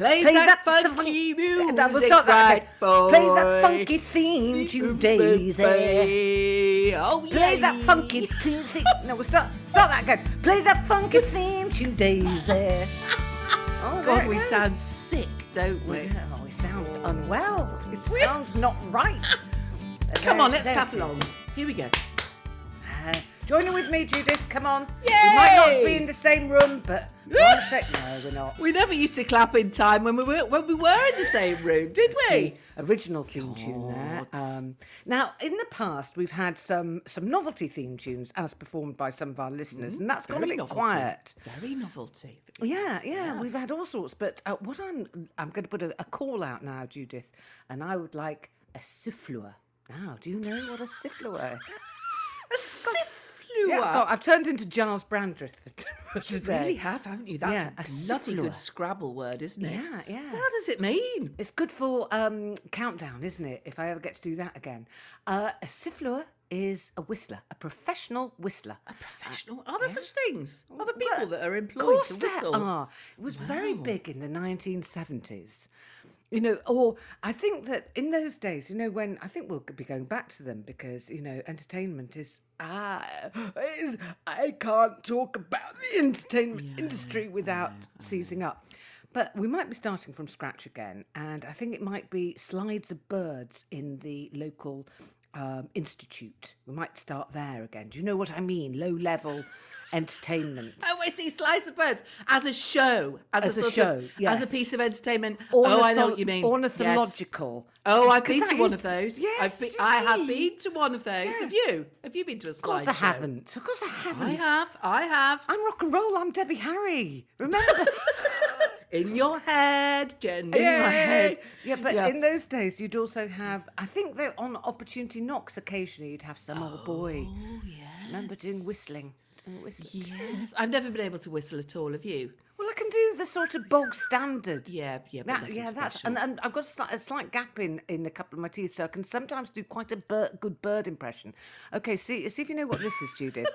Play, Play that, that funky fun- music, That was not that right, boy. Play that funky theme to Daisy. Oh, yeah. Play that funky theme. No, we'll start, start that again. Play that funky theme to Daisy. Oh, God, we sound sick, don't we? Oh, we sound oh. unwell. It sounds not right. Come on, let's clap along. Here we go. Join in with me, Judith. Come on. Yay! We might not be in the same room, but one sec. No, we're not. We never used to clap in time when we were when we were in the same room, did we? original theme tune there. Um, now, in the past, we've had some some novelty theme tunes as performed by some of our listeners, and that's gone a bit novelty. quiet. Very novelty. Yeah, yeah, we've had all sorts. But uh, what I'm I'm going to put a, a call out now, Judith, and I would like a siffleur. Now, do you know what a siffleur? is? A siffleur. Yeah, God, I've turned into Giles Brandreth You really have, haven't you? That's Yeah, a bloody good Scrabble word, isn't it? Yeah, yeah. What does it mean? It's good for um, countdown, isn't it? If I ever get to do that again. Uh, a siffleur is a whistler, a professional whistler. A professional? Are there such things? Are there people Well, that are Of employed course to there are. It was very big in the 1970s. You know, or I think that in those days, you know, when I think we'll be going back to them because you know, entertainment is ah, is I can't talk about the entertainment industry without seizing up. But we might be starting from scratch again, and I think it might be slides of birds in the local um, institute. We might start there again. Do you know what I mean? Low level entertainment. Oh, I see slides of birds as a show, as, As a a sort show, of, as a piece of entertainment. oh, I know what you mean. Yes. Ornithological. Oh, I've been to one is- of those. Yes, I've been, I have been to one of those. Have you? Have you been to a Of course I show? haven't. Of course I haven't. I have. I have. I'm rock and roll. I'm Debbie Harry. Remember? In your head, Jenny. in my head. Yeah, but Yeah. in those days, you'd also have. I think that on Opportunity Knocks, occasionally you'd have some old boy. Oh, yes. Remember doing whistling? Whistling. Yes. I've never been able to whistle at all. Have you? Well, I can do the sort of bog standard. Yeah, yeah, but That, nothing yeah, that's special. and, and I've got a slight, a slight gap in in a couple of my teeth, so I can sometimes do quite a bir- good bird impression. Okay, see see if you know what this is, Judith.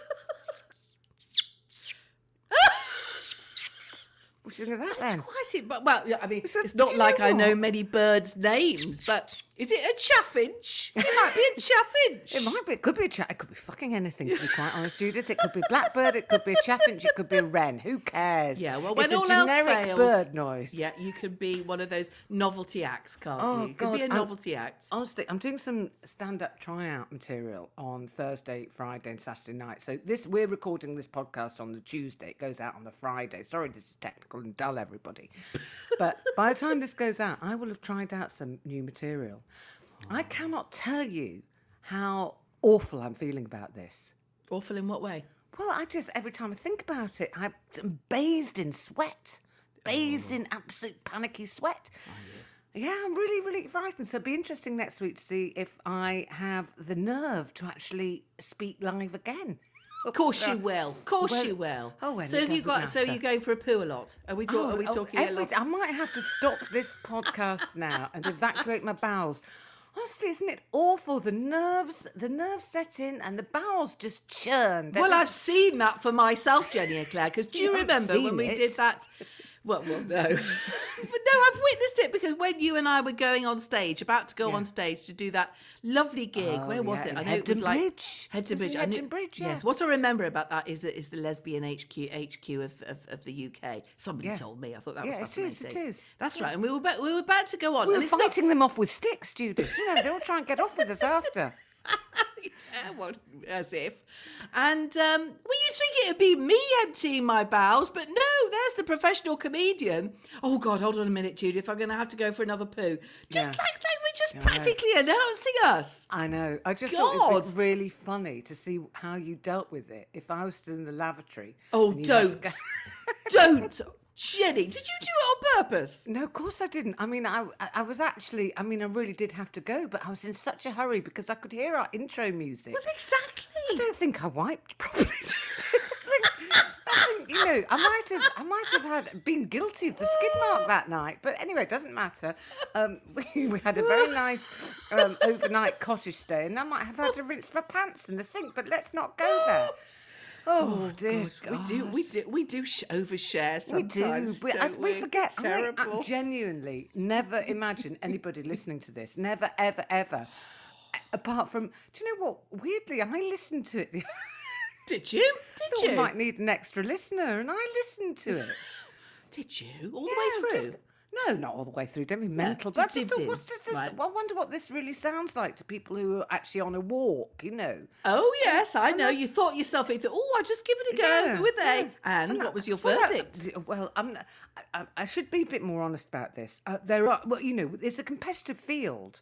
What's you think of that then? Quite it, but well, yeah, I mean, it's do not you like know I know what? many birds' names, but is it a chaffinch? It might be a chaffinch. It might be. It could be a chat. It could be fucking anything. To be quite honest, Judith. It could be a blackbird. It could be a chaffinch. It could be a wren. Who cares? Yeah, well, It's when a all else fails, bird noise. Yeah, you could be one of those novelty acts, can't Oh, you? You could be a God, I'm- novelty act. Honestly, I'm doing some stand-up tryout material on Thursday, Friday, and Saturday night. So this we're recording this podcast on the Tuesday. It goes out on the Friday. Sorry, this is technical and dull, everybody. but by the time this goes out, I will have tried out some new material. I cannot tell you how awful I'm feeling about this. Awful in what way? Well, I just every time I think about it, I'm bathed in sweat, bathed in oh. absolute panicky sweat. Oh, yeah, I'm really, really frightened. So it'll be interesting next week to see if I have the nerve to actually speak live again. Of course you will. Of course Well- you will. oh, well, so have you got? So matter. you're going for a poo a lot? Are we? Oh, talk, are we Oh, oh, talking a every- lot? I might have to stop this podcast now and evacuate my bowels. Honestly, isn't it awful? The nerves, the nerves set in, and the bowels just churn. They're Well, just- I've seen that for myself, Jenny Eclair. Because do you You remember when we it. did that? Well, well, no, but no, I've witnessed it because when you and I were going on stage, about to go Yeah. on stage to do that lovely gig, Oh, where was yeah, it? I know it was Hebden like Bridge. Hebden Bridge. I knew, Hebden Bridge, Yes. What I remember about that is that is the lesbian HQ HQ of, of, of the UK. Somebody Yeah. told me. I thought that Yeah, was it is, fascinating. it is. That's right. And we were about, we were about to go on. we were and it's not- fighting them off with sticks, Judith. You know, they'll try and get off with us after. Yeah, well, as if. And um, well, think it'd be me emptying my bowels, but no, there's the professional comedian. Oh God, hold on a minute, Judith. I'm going to have to go for another poo. Just Yeah. like, like we're just know. practically announcing us. I know. I just thought it was God. really funny to see how you dealt with it. If I was still in the lavatory. Oh, and you had to don't. go- Don't, Jenny. Did you do it on purpose? No, of course I didn't. I mean, I, I I was actually, I mean, I really did have to go, but I was in such a hurry because I could hear our intro music. Well, exactly. I don't think I wiped properly. Think, you know, I might have, I might have had been guilty of the skid mark that night. But anyway, it doesn't matter. Um, we, we had a very nice um, overnight cottage stay, and I might have had to rinse my pants in the sink. But let's not go there. Oh, dear We do, we do, we do sh- overshare We do, sometimes. I, don't we forget. I. I genuinely never imagine anybody listening to this. Never, ever, ever. Apart from, do you know what? Weirdly, I listened to it. The, Did you? thought Did we you? might need an extra listener, and I listened to it. Did you? All Yeah, the way through? just- no, not all the way through. Don't be mental. you but I just did thought, do. what's this? Right. I wonder what this really sounds like to people who are actually on a walk. You know. Oh yes, I know. You thought yourself. You thought, oh, I'll just give it a go. Yeah, Who were they? yeah. And I- what was your well, that- verdict? well, I'm, I, I- I should be a bit more honest about this. Uh, there are, well, you know, it's a competitive field.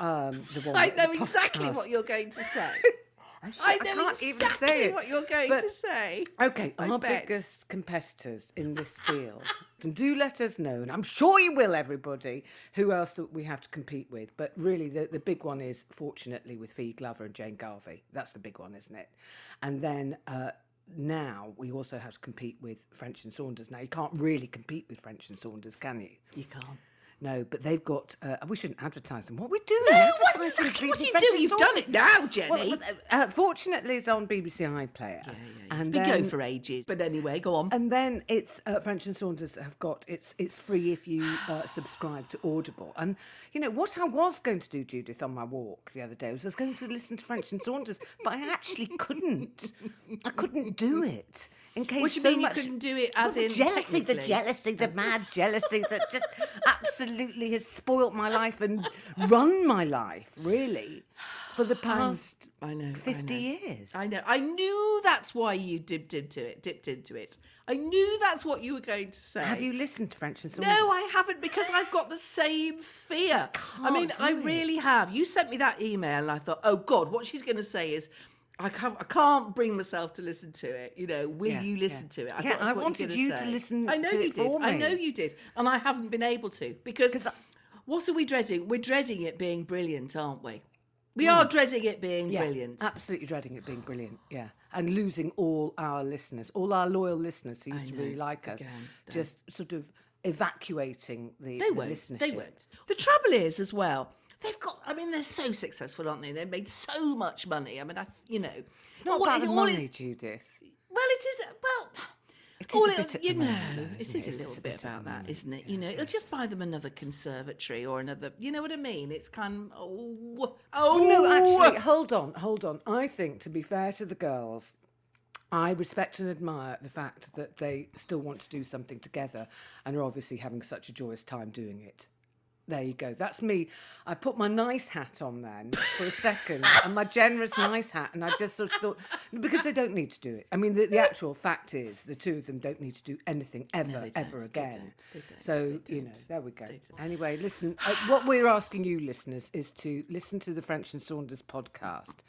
Um, I know exactly what you're going to say. I, I I know can't even exactly say it. what you're going But- to say. Okay, I our bet. biggest competitors in this field. do let us know, and I'm sure you will, everybody, who else that we have to compete with. But really, the, the big one is, fortunately, with Fi Glover and Jane Garvey. That's the big one, isn't it? And then uh, now we also have to compete with French and Saunders. Now, you can't really compete with French and Saunders, can you? You can't. No, but they've got. Uh, we shouldn't advertise them. What are we doing? No, what exactly? What do you do? You've done it now, Jenny. well, uh, fortunately, it's on BBC iPlayer. Yeah, yeah, It's been going for ages. But anyway, go on. and then it's uh, French and Saunders have got it's it's free if you uh, subscribe to Audible. And you know what I was going to do, Judith, on my walk the other day was I was going to listen to French and Saunders, but I actually couldn't. I couldn't do it in case. What do you so mean you couldn't do it Well, as the in jealousy, the jealousy, the mad jealousy that just absolutely has spoilt my life and run my life really for the past I know. I fifty know. years. I know. I knew that's why you dipped into it. Dipped into it. I knew that's what you were going to say. Have you listened to French and Saunders? No, I haven't because I've got the same fear. I, mean, can't I do it. really have. You sent me that email, and I thought, oh God, what she's going to say is. I can't, I can't bring myself to listen to it. You know, will Yeah, you listen yeah. to it? Yeah, I what you're wanted you to listen I know to you it did. I know you did, and I haven't been able to because I- what are we dreading? We're dreading it being brilliant, aren't we? We hmm. are dreading it being. Yeah, brilliant. Absolutely dreading it being brilliant. Yeah. And losing all our listeners, all our loyal listeners who used to really like us, again, just sort of evacuating the, They the won't. listenership. They won't. The trouble is, as well, they've got. I mean, they're so successful, aren't they? They've made so much money. I mean, I, you know, It's not all about it- the money, it's- Judith. Well, it is. Well, It is all it- you know, moment, it is it? a little bit bit about that, moment, isn't it? You know, it'll just buy them another conservatory or another. You know what I mean? It's kind of oh, oh No, actually, hold on, hold on. I think, to be fair to the girls, I respect and admire the fact that they still want to do something together and are obviously having such a joyous time doing it. There you go. That's me. I put my nice hat on then for a second, and my generous nice hat, and I just sort of thought because they don't need to do it. I mean, the, the actual fact is the two of them don't need to do anything ever, they ever don't, they again. don't, they don't, so they you know, there we go. Anyway, listen. Uh, what we're asking you, listeners, is to listen to the French and Saunders podcast.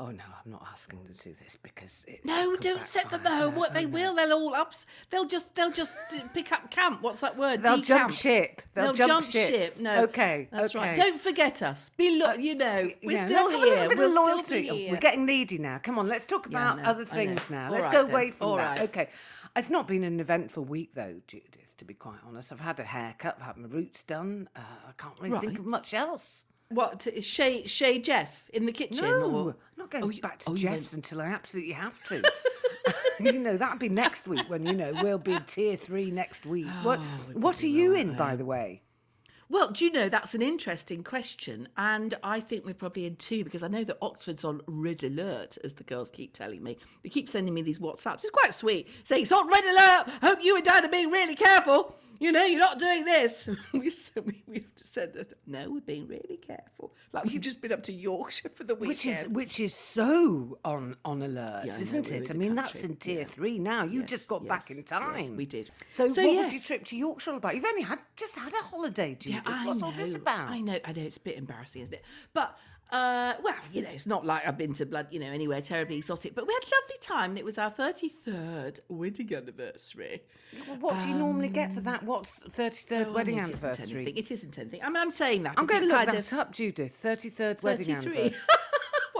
Oh no, I'm not asking them to do this because it No, don't set them the homework. They will. They'll all ups. They'll just. They'll just uh, pick up camp. What's that word? They'll jump ship. They'll jump ship. No. Okay, That's right. okay. Uh, Don't forget us. Be look. You know, we're Yeah, still let's a little here. We'll still here. We're getting needy now. Come on, let's talk Yeah, about know, other things now. All let's right go then, away from all that. right. Okay. It's not been an eventful week though, Judith. To be quite honest, I've had a haircut. I've had my roots done. Uh, I can't really think of much else. What? to- Shay Shay Jeff in the kitchen? No, or- I'm not going Oh, you- back to oh, Jeff's until I absolutely have to. you know, that'll be next week when, you know, we'll be tier three next week. what Oh, what are you in, by the way? Well, do you know that's an interesting question, and I think we're probably in two because I know that Oxford's on red alert, as the girls keep telling me. They keep sending me these WhatsApps. It's quite sweet, saying it's on red alert. Hope you and Dad are being really careful. You know, you're not doing this. we, we, have to send it. No, we're being really careful. Like we've just been up to Yorkshire for the weekend. Which is which is so on on alert, Yeah, isn't we're it? I mean, the that's in tier yeah. three now. You Yes, just got back yes, in yes, time. we did. So, So, what was your trip to Yorkshire all about? You've only had just had a holiday, Judith. Yeah, I What's know. all this about? I know. I know. It's a bit embarrassing, isn't it? But uh, well, you know, it's not like I've been to blood, you know, anywhere terribly exotic, but we had a lovely time. and It was our 33rd wedding anniversary. Well, what do you normally get for that? What's 33rd Oh, wedding it isn't anniversary? anything. It isn't anything. I mean, I'm saying that. I'm going to look that of up, Judith. 33rd wedding anniversary.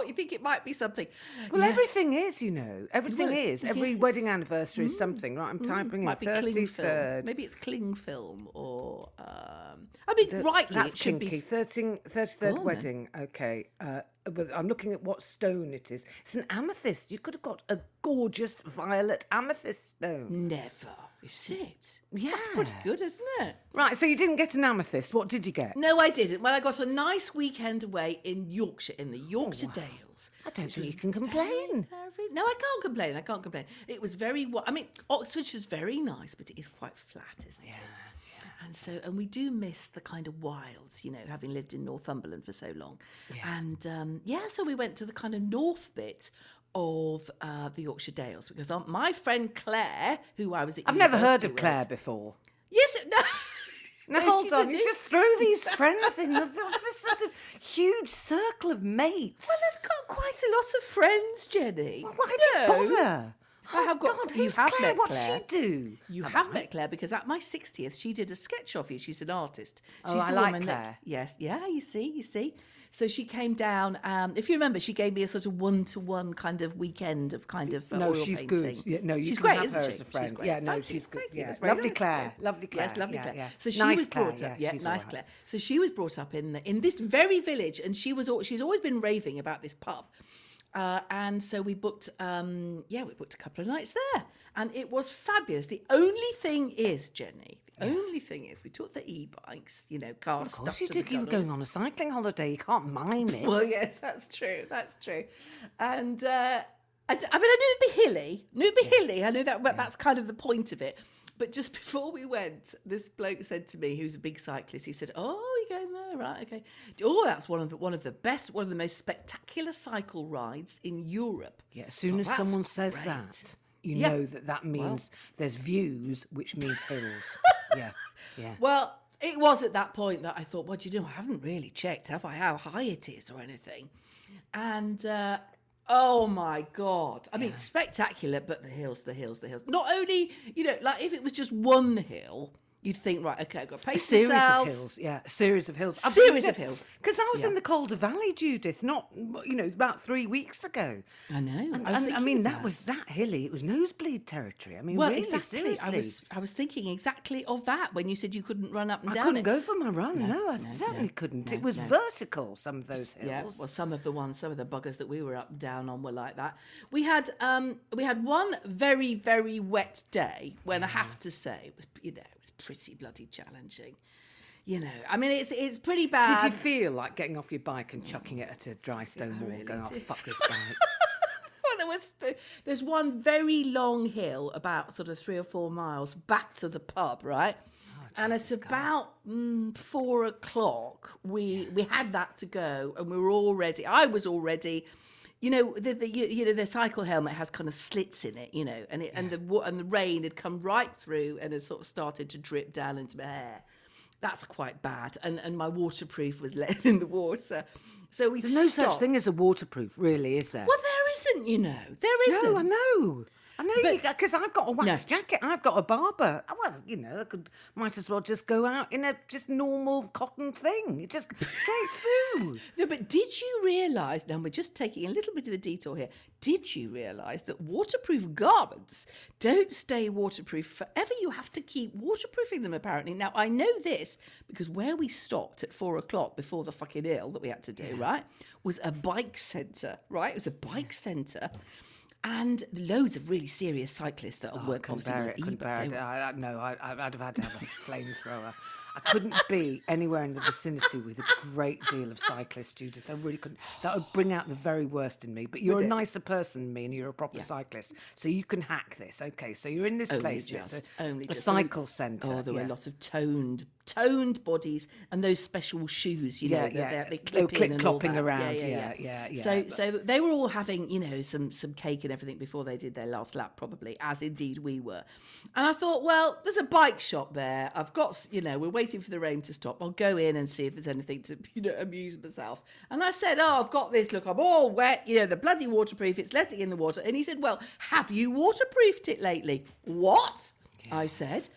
what, you think it might be something? Well, Yes. everything is, you know. Everything Well, is. Every yes. Mm. wedding anniversary is something, right? I'm typing might in film. 33rd. Maybe it's cling film or. Um, I mean, rightly, That's it should kinky. be. 13, 33rd Go on then. wedding. Okay. Uh, I'm looking at what stone it is. It's an amethyst. You could have got a gorgeous violet amethyst stone. Never. Is it? Yeah. That's pretty good, isn't it? Right, so you didn't get an amethyst. What did you get? No, I didn't. Well, I got a nice weekend away in Yorkshire, in the Yorkshire Dales. I don't think you can complain. Very, very, no, I can't complain. I can't complain. It was very. I mean, Oxfordshire's very nice, but it is quite flat, isn't it? And so, and we do miss the kind of wilds, you know, having lived in Northumberland for so long. And um, yeah, so we went to the kind of north bit of uh, the Yorkshire Dales because my friend Claire, who I was at I've never heard of with- Claire before. Yes, no. Now No, hold on, you just throw these friends in. There's this sort of huge circle of mates. Well, I've got quite a lot of friends, Jenny. Why do you bother? I have got. God, you have Claire? met What's Claire. she do? You have met Claire because at my 60th, she did a sketch of you. She's an artist. Oh, She's I like woman that- Claire. yes, yeah, you see, you see. So she came down. Um, if you remember, she gave me a sort of one-to-one kind of weekend of kind of uh, No, she's painting. good. Yeah, no, you she's great, have isn't her she? as a. She's great. Yeah, no, Thank you, she's good. thank. Yeah, That's lovely. Claire, lovely Claire. Yes, lovely Yeah, Claire. yeah. So she Nice was brought Claire, up. yeah, nice right. Claire. So she was brought up in in this very village, and she was she's always been raving about this pub. Uh, and so we booked, um, yeah, we booked a couple of nights there, and it was fabulous. The only thing is, Jenny, the only thing is, we took the e-bikes, you know, cars. Of course you did. You were going on a cycling holiday. You can't mime it. Well, yes, that's true. That's true. And uh, I, d- I mean, I knew it'd be hilly. Knew it'd be hilly. I knew that, but that's kind of the point of it. But just before we went, this bloke said to me, who's a big cyclist, he said, "Oh, you're going there, right? Okay. Oh, that's one of the one of the best, one of the most spectacular cycle rides in Europe." yeah, as soon Thought, as "That's someone says great." that, you Yeah. know that that means there's views, which means hills. yeah, yeah. Well, it was at that point that I thought, well, do you know, I haven't really checked, have I, how high it is or anything. And uh, oh my God. I mean, spectacular, but the hills, the hills, the hills. Not only, you know, like if it was just one hill, you'd think, right, okay, I've got to A pace series myself. of hills, yeah, a series of hills. I've- Series of hills. Because I was Yeah. in the Calder Valley, Judith, not you know about three weeks ago. I know. And, I and, I mean, of that, was that hilly. It was nosebleed territory. I mean, Well, really, exactly. seriously. I was I was thinking exactly of that when you said you couldn't run up and I down couldn't it. go for my run. No, I certainly couldn't. it was vertical. Some of those hills. Yeah, well, some of the ones, some of the buggers that we were up and down on were like that. We had um, we had one very very wet day when I have to say it was you know was pretty bloody challenging. You know, I mean it's it's pretty bad. Did you feel like getting off your bike and chucking it at a dry stone wall, really going, "Oh did. fuck this bike"? well, there was there's one very long hill about sort of three or four miles back to the pub, right? and it's about mm, four o'clock. We we had that to go, and we were all ready. I was all ready. You know the, the you, you know the cycle helmet has kind of slits in it, you know, and it, and the and the rain had come right through and had sort of started to drip down into my hair. That's quite bad, and and my waterproof was left in the water. So we There's no such thing as a waterproof, really, is there? Well, there isn't, you know. There isn't. No, I know. I know because I've got a wax No. jacket. I've got a Barbour. I was, you know, I could might as well just go out in a just normal cotton thing, just straight through. No, but did you realise? Now we're just taking a little bit of a detour here. Did you realise that waterproof garments don't stay waterproof forever? You have to keep waterproofing them. Apparently, now I know this because where we stopped at four o'clock before the fucking ill that we had to do, right, was a bike centre. Right, it was a bike centre. And loads of really serious cyclists that Oh, I weren't couldn't bear it. Couldn't bear it. were- I, I, no, I, I'd have had to have a flamethrower. I couldn't be anywhere in the vicinity with a great deal of cyclists, Judith. I really couldn't. That would bring out the very worst in me. But you're a nicer person than me, and you're a proper cyclist, so you can hack this. Okay, so you're in this Only place. just, a, only a just. cycle centre. Oh, there were yeah. a lot of toned, toned bodies and those special shoes. You know, Yeah, yeah. they, they They were clip and clopping around, yeah, yeah, yeah, So, but- so they were all having, you know, some some cake and everything before they did their last lap, probably, as indeed we were. And I thought, well, there's a bike shop there. I've got, you know, we're waiting waiting for the rain to stop. I'll go in and see if there's anything to, you know, amuse myself. And I said, Oh, I've got this. Look, I'm all wet. You know, the bloody waterproof. It's letting in the water. And he said, Well, have you waterproofed it lately? What? I said.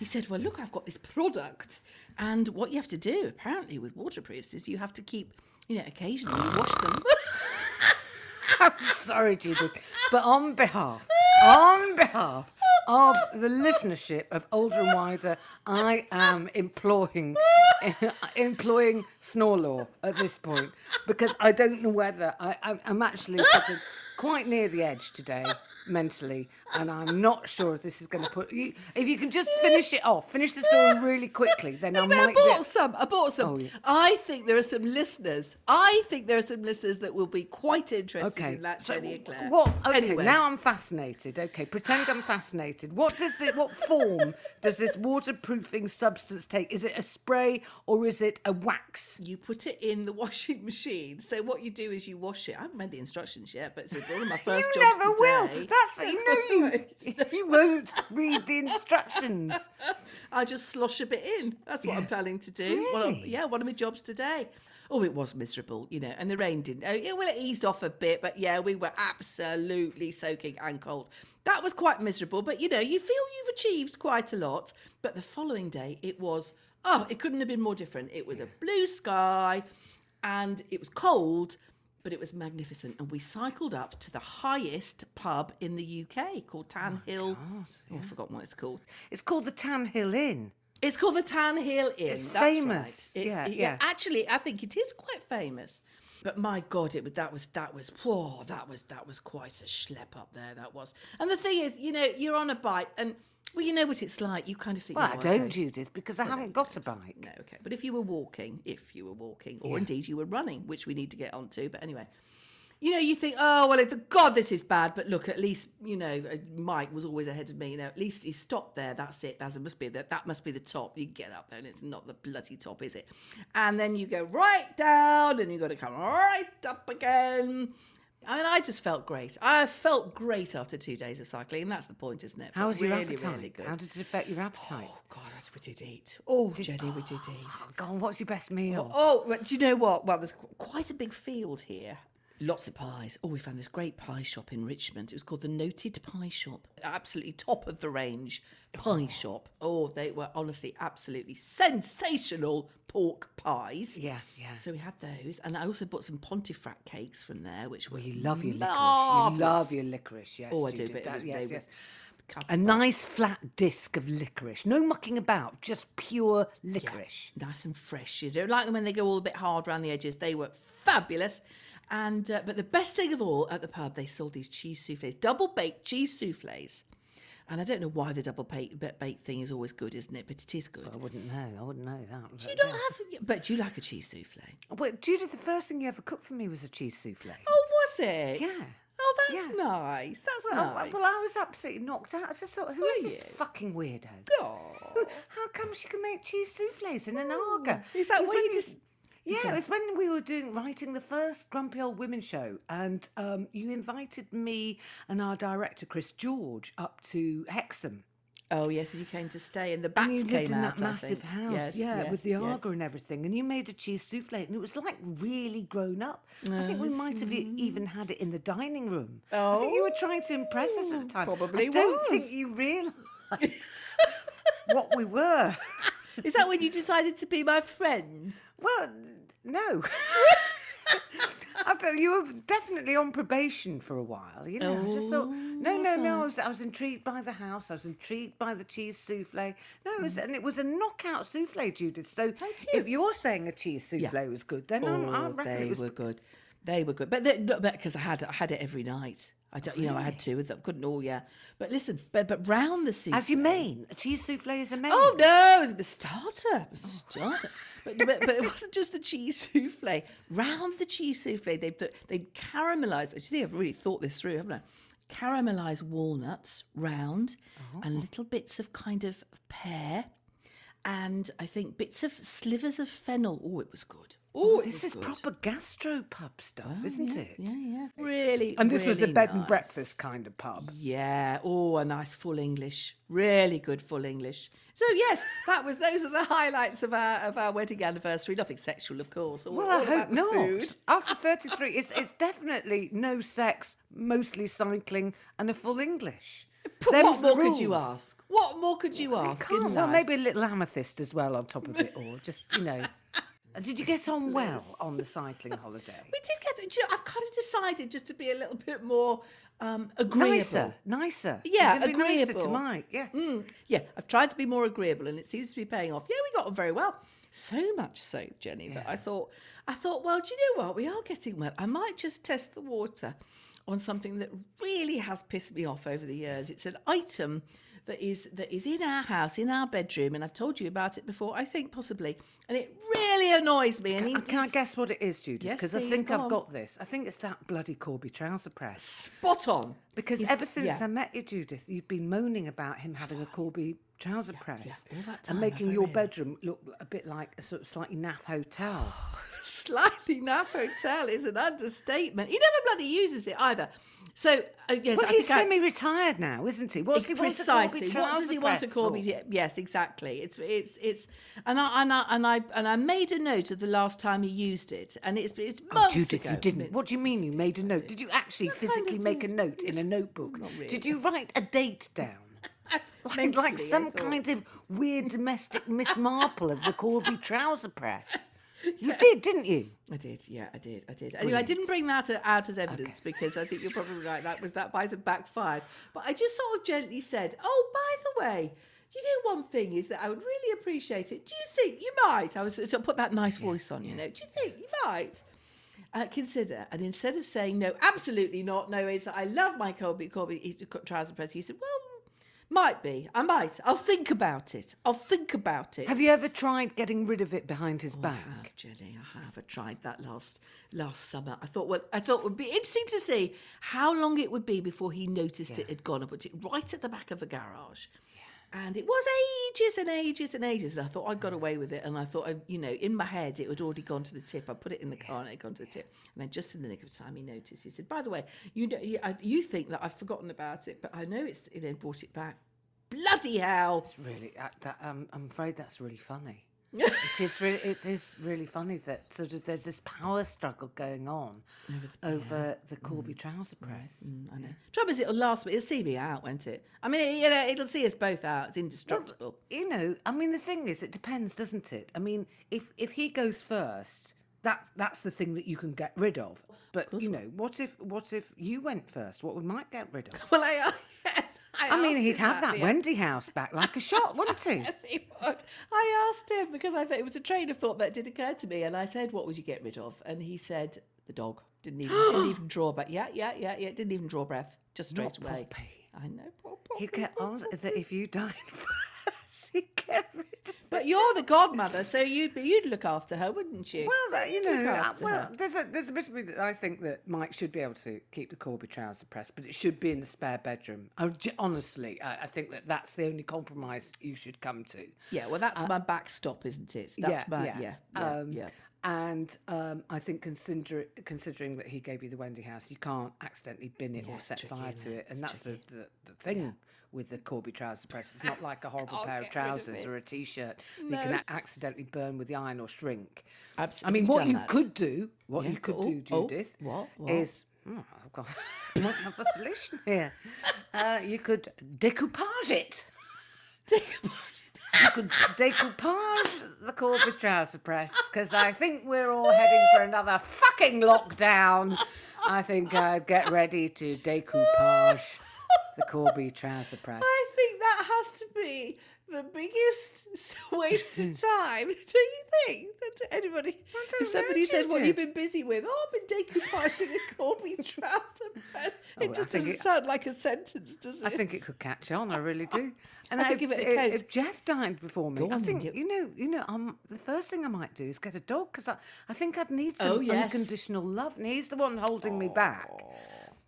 He said, Well, look, I've got this product. And what you have to do, apparently, with waterproofs is you have to keep, you know, occasionally you wash them. I'm sorry, Judith, but on behalf, on behalf of the listenership of Older and Wider, I am employing employing snore law at this point because I don't know whether I, I'm, actually quite near the edge today mentally, and I'm not sure if this is going to put you. If you can just finish it off, finish the story really quickly, then I But I might. bought Get... some. I bought some. Oh, yeah. I think there are some listeners. I think there are some listeners that will be quite interested Okay. in that, so Jenny Eclair. What? Okay. Anyway. Now I'm fascinated. Okay. Pretend I'm fascinated. What does it? What form does this waterproofing substance take? Is it a spray or is it a wax? you put it in the washing machine. So what you do is you wash it. I haven't read the instructions yet, but it's one of my first you jobs never today. will. That's you know you. You won't read the instructions. I just slosh a bit in. That's what I'm planning to do. One of- Really? yeah, one of my jobs today. Oh, it was miserable, you know, and the rain didn't. Oh, yeah, well, it eased off a bit, but yeah, we were absolutely soaking and cold. That was quite miserable, but you know, you feel you've achieved quite a lot. But the following day, it was, oh, it couldn't have been more different. It was a blue sky and it was cold, but it was magnificent. And we cycled up to the highest pub in the UK called oh Tan Hill. Oh, I've forgotten what it's called. It's called the Tan Hill Inn. It's called the Tan Hill Inn. It's that's famous. Right. It's- Yeah, yeah. Actually, I think it is quite famous. But my God, it was that was that was whoa, that was that was quite a schlep up there. That was. And the thing is, you know, you're on a bike, and well, you know what it's like. You kind of think, Well, "Oh, I don't, okay." Judith, because I haven't got a bike. No, okay. But if you were walking, if you were walking, oh, or indeed you were running, which we need to get onto, but anyway, you know, you think, oh, well, it's God, this is bad. But look, at least, you know, uh, Mike was always ahead of me. You know, at least he stopped there. That's it. That must be that. That must be the top. You get up there, and it's not the bloody top, is it? And then you go right down, and you got to come right up again. I mean, I just felt great. I felt great after two days of cycling, and that's the point, isn't it? How was Felt your appetite? Really good. How did it affect your appetite? Oh God, that's we did eat. Oh, Jenny, we did eat. Oh, go on, what's your best meal? Oh, well, do you know what? Well, there's quite a big field here. Lots of pies. Oh, we found this great pie shop in Richmond. It was called the Noted Pie Shop. Absolutely top of the range pie oh. shop. Oh, they were honestly absolutely sensational pork pies. Yeah, yeah. So we had those, and I also bought some Pontefract cakes from there, which were Well, you love your licorice. marvellous. You love your licorice, yes. Oh, I do, but that- yes, they yes. A nice flat disc of licorice. No mucking about, just pure licorice. nice and fresh. You don't like them when they go all a bit hard around the edges. They were fabulous. And uh, but the best thing of all at the pub, they sold these cheese souffles, double baked cheese souffles. And I don't know why the double baked baked thing is always good, isn't it? But it is good. I wouldn't know. I wouldn't know that. Do you not have? But do you like a cheese souffle? Well, Judith, the first thing you ever cooked for me was a cheese souffle. Oh, was it? Yeah. Oh, that's Yeah. nice. That's well, nice. well, I was absolutely knocked out. I just thought, who Were is this you? fucking weirdo? Oh. How come she can make cheese souffles in an Aga? Is that what you just- Yeah, it was when we were doing writing the first Grumpy Old Women show, and um, you invited me and our director Chris George up to Hexham. Oh yes, and you came to stay, and the And bats you came lived in out. that massive house, Yes, yeah, yes, with the yes. And everything. And you made a cheese souffle, and it was like really grown up. I think we might have e- even had it in the dining room. Oh, I think you were trying to impress us at the time. probably I don't think you realised what we were. Is that when you decided to be my friend? Well, no. I thought you were definitely on probation for a while. You know, I just thought, oh, no, no, no. I was, I was intrigued by the house. I was intrigued by the cheese souffle. No, it was, mm. and it was a knockout souffle, Judith. So if you're saying a cheese souffle was good, then I'm, I Oh, reckon they it was. were good. They were good, but because I had I had it every night. I don't, you know, I had two of them. Couldn't all, yeah. But listen, but but round the soup. As you mean, a cheese souffle is a main. Oh no, it's a starter, a starter. but, but but it wasn't just the cheese souffle. Round the cheese souffle, they they caramelised. Actually, I've really thought this through, haven't I? Caramelised walnuts round, Oh. and little bits of kind of pear, and I think bits of slivers of fennel. Oh, it was good. Oh, Oh, this is good. proper gastropub stuff, oh, isn't yeah, it? Yeah, yeah. Really. And this was a really bed and breakfast kind of pub. Yeah. Oh, a nice full English. Really good full English. So yes, that was those are the highlights of our of our wedding anniversary. Nothing sexual, of course. All, Well, all I hope not. Food. After 33, it's, it's definitely no sex, mostly cycling, and a full English. But Them's what more could you ask? What more could you You ask? well, life? maybe a little amethyst as well on top of it all. Just, you know. Did you get on well on the cycling holiday? We did get. You know, I've kind of decided just to be a little bit more um, agreeable. Nicer, nicer. Yeah, be nicer to. Mike. Yeah. Yeah, I've tried to be more agreeable, and it seems to be paying off. Yeah, we got on very well. So much so, Jenny, that I thought, I thought, well, do you know what? We are getting well. I might just test the water on something that really has pissed me off over the years. It's an item that is that is in our house, in our bedroom, and I've told you about it before. I think possibly, and it really annoys me. And Can, can I guess what it is? Yes, Because I think go I've on. got this. I think it's that bloody Corby trouser press. spot on? Because He's- ever since yeah. I met you, Judith, you've been moaning about him having a Corby trouser press all that and making your bedroom look a bit like a sort of slightly naff hotel. slightly naff hotel is an understatement. He never bloody uses it either. So uh, yes, well, I he's semi-retired now, isn't he? What's he precisely. What does he want to call me? Yes, exactly. It's it's it's and I and I and I and I made a note of the last time he used it, and it's it's Oh, Judith, ago. you didn't. What do you mean you made a note? Did you actually physically make a note in a notebook? Not really. Did you write a date down? Like, like some kind of weird domestic Miss Marple of the Corby trouser press. You did, didn't you? I did, yeah, I did, I did. Anyway, I didn't bring that out as evidence because I think you're probably right. That was that might have backfired. But I just sort of gently said, "Oh, by the way." You know, one thing is that I would really appreciate it. Do you think you might? I was so put that nice voice on, you know. Do you think you might uh, consider? And instead of saying no, absolutely not. No, it's I love my Corby Corby trouser press. He said, "Well, might be. I might. I'll think about it. I'll think about it." Have you ever tried getting rid of it behind his oh, I back? have, Jenny. I have. I tried that last last summer. I thought, well, I thought it would be interesting to see how long it would be before he noticed it had gone. I put it right at the back of the garage. And it was ages and ages and ages. And I thought I'd got away with it. And I thought, I, you know, in my head, it had already gone to the tip. I put it in the car and it had gone to the tip. And then just in the nick of time, he noticed. He said, by the way, you know, you, I, you think that I've forgotten about it, but I know it's, you know, brought it back. Bloody hell. It's really. Uh, that, um, I'm afraid that's really funny. It is really. It is really funny that sort of there's this power struggle going on over the Corby mm. trouser mm, press. Mm, I know. Trouble is, it'll last, but it'll see me out, won't it? I mean, it, you know, it'll see us both out. It's indestructible. You know, I mean, the thing is, it depends, doesn't it? I mean, if if he goes first, that's that's the thing that you can get rid of. But you know, what if what if you went first? What we might get rid of? Well, I, yes, I, I mean, he'd have that yeah. Wendy house back like a shot, wouldn't he? Yes, he would. I asked him because I thought it was a train of thought that did occur to me, and I said, "What would you get rid of?" And he said, "The dog." Didn't even didn't even draw, but yeah, yeah, yeah, yeah. Didn't even draw breath, just straight Not away. Poppy. I know, poor He'd get poor on Poppy. that if you died first, he'd get rid But you're the godmother, so you'd be, you'd look after her, wouldn't you? Well, that, you You'd look know, uh, well, her. there's a there's a bit of me that I think that Mike should be able to keep the Corby trouser pressed, but it should be in the spare bedroom. I, honestly, I, I think that that's the only compromise you should come to. Yeah, well, that's my backstop, isn't it? That's my yeah, yeah, um, yeah. And um, I think consider, considering that he gave you the Wendy house, you can't accidentally bin it or set tricky, fire to it? it, and It's that's the, the, the thing with the Corby trouser press. It's not like a horrible Can't pair of get rid of trousers or a t-shirt that you can accidentally burn with the iron or shrink. Abs- I mean, what you that? could do, what Yeah, you could oh, do, oh, Judith, what, what? is oh, I've got I might have a solution here. Uh, you could decoupage it. You could decoupage the Corby trouser press because I think we're all heading for another fucking lockdown. I think I'd get ready to decoupage the Corby trouser press. I think that has to be the biggest waste of time. Do you think that anybody, if somebody said what you've been busy with, oh, I've been decoupaging the Corby trouser press, Oh, it just doesn't it- sound like a sentence, does it? I think it could catch on. I really do. And I if- give it a if, if Jeff died before me, Go I think you- know, you know, um, the first thing I might do is get a dog because I, I think I'd need some Oh, yes. unconditional love, and he's the one holding me back.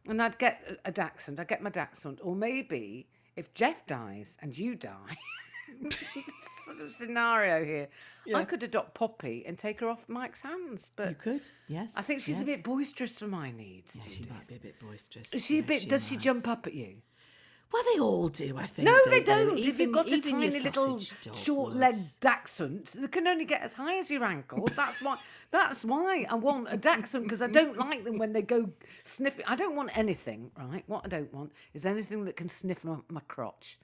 And I'd get a, a dachshund. I'd get my dachshund, or maybe if Jeff dies and you die. sort of scenario here. I could adopt Poppy and take her off Mike's hands, but You could, yes. I think she's a bit boisterous for my needs. Yeah, she might be a bit boisterous. Is she a Yeah, bit? does she jump up at you? Well, they all do, I think. No, they they? don't. if Even- you've got a tiny little short-legged dachshund, they can only get as high as your ankle. That's why. That's why I want a dachshund because I don't like them when they go sniffing. I don't want anything, right? What I don't want is anything that can sniff my, my crotch.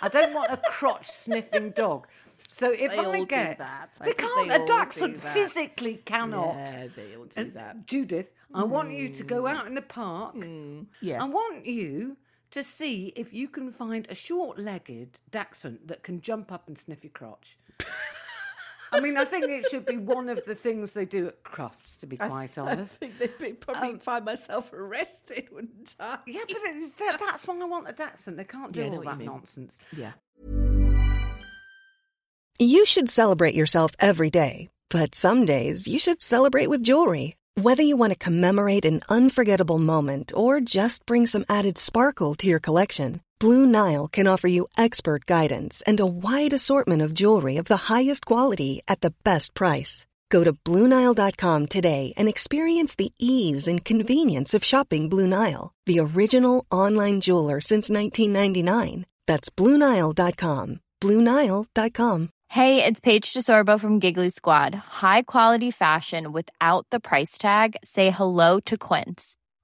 I don't want a crotch sniffing dog. So if They I all do get, that. I they think can't. they a all dachshund physically cannot. Yeah, they all do And that. Judith, I want you to go mm. out in the park. Mm. Yes. I want you to see if you can find a short-legged dachshund that can jump up and sniff your crotch. I mean, I think it should be one of the things they do at Crufts, to be I quite honest. I think they'd be- probably um, find myself arrested, wouldn't I? Yeah, but it's, that, that's why I want a dachshund. They can't do Yeah, all what that nonsense. Yeah. You should celebrate yourself every day, but some days you should celebrate with jewelry. Whether you want to commemorate an unforgettable moment or just bring some added sparkle to your collection, Blue Nile can offer you expert guidance and a wide assortment of jewelry of the highest quality at the best price. Go to BlueNile.com today and experience the ease and convenience of shopping Blue Nile, the original online jeweler since 1999. That's BlueNile.com. BlueNile.com. Hey, it's Paige DeSorbo from Giggly Squad. High quality fashion without the price tag. Say hello to Quince.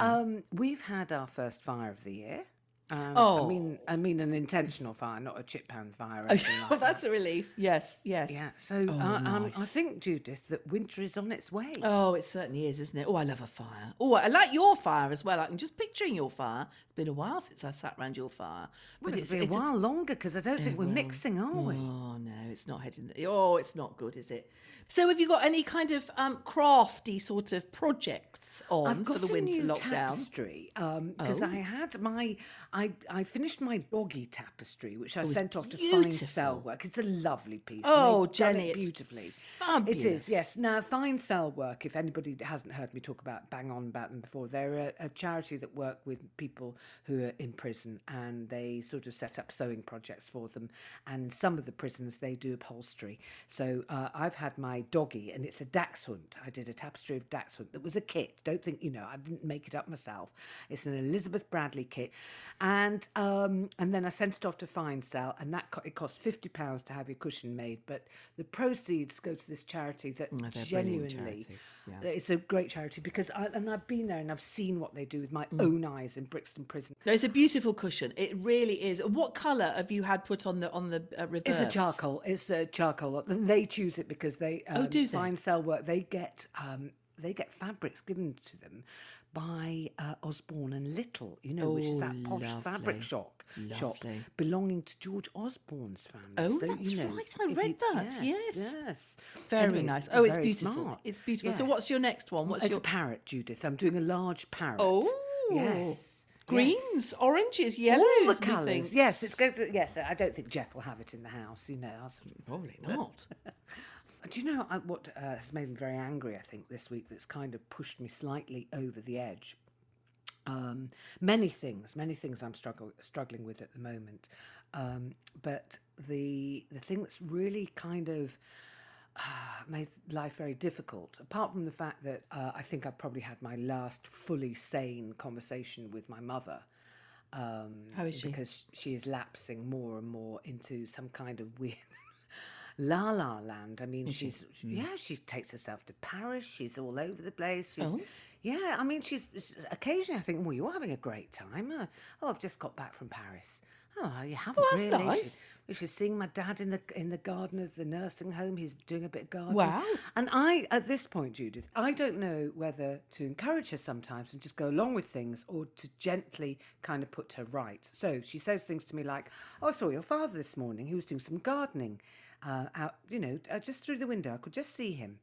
Um, we've had our first fire of the year. Um, Oh. I mean, I mean an intentional fire, not a chip pan fire. Or Oh, like well, that. that's a relief. Yes, yes. Yeah, so Oh, uh, um, I think, Judith, that winter is on its way. Oh, it certainly is, isn't it? Oh, I love a fire. Oh, I like your fire as well. I'm just picturing your fire. It's been a while since I've sat round your fire. Well, it's, been a while longer because I don't think we're mixing, are we? Oh no, it's not heading. The, oh, it's not good, is it? So, have you got any kind of um, crafty sort of projects on I've got for the a winter new lockdown? tapestry because Oh. I had my I I finished my doggy tapestry, which I it's sent off to Fine. Cell Work. It's a lovely piece. Oh, Jenny, it it's beautifully. It fabulous. is, yes. Now, Fine Cell Work. If anybody hasn't heard me talk about bang on about them before, they're a, a charity that work with people who are in prison, and they sort of set up sewing projects for them. And some of the prisons they do upholstery. So uh, I've had my doggy, and it's a dachshund. I did a tapestry of dachshund that was a kit. Don't think you know I didn't make it up myself. It's an Elizabeth Bradley kit, and um, and then I sent it off to Fine Cell, and that co- it cost fifty pounds to have your cushion made, but the proceeds go to this charity that they're a brilliant genuinely. charity, yeah. It's a great charity because I, and I've been there and I've seen what they do with my Mm. own eyes in Brixton Prison. No, it's a beautiful cushion. It really is. What colour have you had put on the on the uh, reverse? It's a charcoal. It's a charcoal. They choose it because they um, Oh, do they? Fine Cell Work. They get um, they get fabrics given to them by uh, Osborne and Little, you know, which is Oh, that posh lovely. fabric shop shop belonging to George Osborne's family. Oh, So, that's you know, right. I read that. Yes. yes. Very Anyway, nice. Oh, it's beautiful. smart. It's beautiful. So, what's your next one? What's it's your a parrot, Judith. I'm doing a large parrot. Oh, yes. greens, Yes. oranges, yellows? All the colours. Yes, it's going to. Yes, I don't think Jeff will have it in the house. You know, I'll sort of- Probably not. Do you know what uh, has made me very angry? I think this week that's kind of pushed me slightly over the edge. Um, many things, many things I'm struggle, struggling with at the moment, um, but the the thing that's really kind of uh, made life very difficult, apart from the fact that uh, I think I've probably had my last fully sane conversation with my mother. Um, How is she? Because she is lapsing more and more into some kind of weird la la land. I mean, she's yeah, she takes herself to Paris. She's all over the place. She's, Oh. Yeah, I mean, she's, she's- occasionally I think, well, you're having a great time. Uh, oh, I've just got back from Paris. Oh, you haven't that's really. nice. She- should seeing my dad in the in the garden of the nursing home. He's doing a bit of gardening. Wow. And I, at this point, Judith, I don't know whether to encourage her sometimes and just go along with things, or to gently kind of put her right. So she says things to me like, "Oh, I saw your father this morning. He was doing some gardening uh, out, you know, uh, just through the window. I could just see him."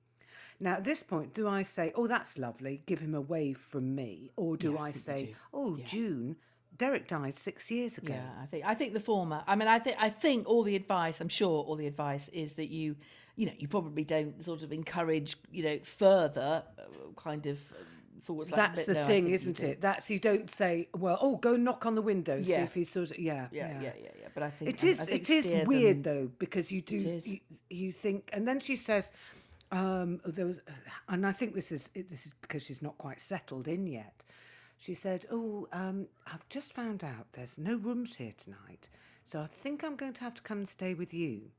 Now, at this point, do I say, "Oh, that's lovely. Give him a wave from me," or do I say, "Oh, June." Derek died six years ago. Yeah, I think I think the former. I mean, I think I think all the advice. I'm sure all the advice is that you, you know, you probably don't sort of encourage, you know, further uh, kind of uh, thoughts like That's that. the No, thing, isn't it? That's you don't say, well, oh, go knock on the window, see Yeah. if he's sort of, yeah, Yeah, yeah, yeah, yeah. But I think it is. I, I think it is weird them- though because you do. You, you think, and then she says, um, there was, and I think this is this is because she's not quite settled in yet. She said, "Oh, um, I've just found out there's no rooms here tonight, so I think I'm going to have to come and stay with you."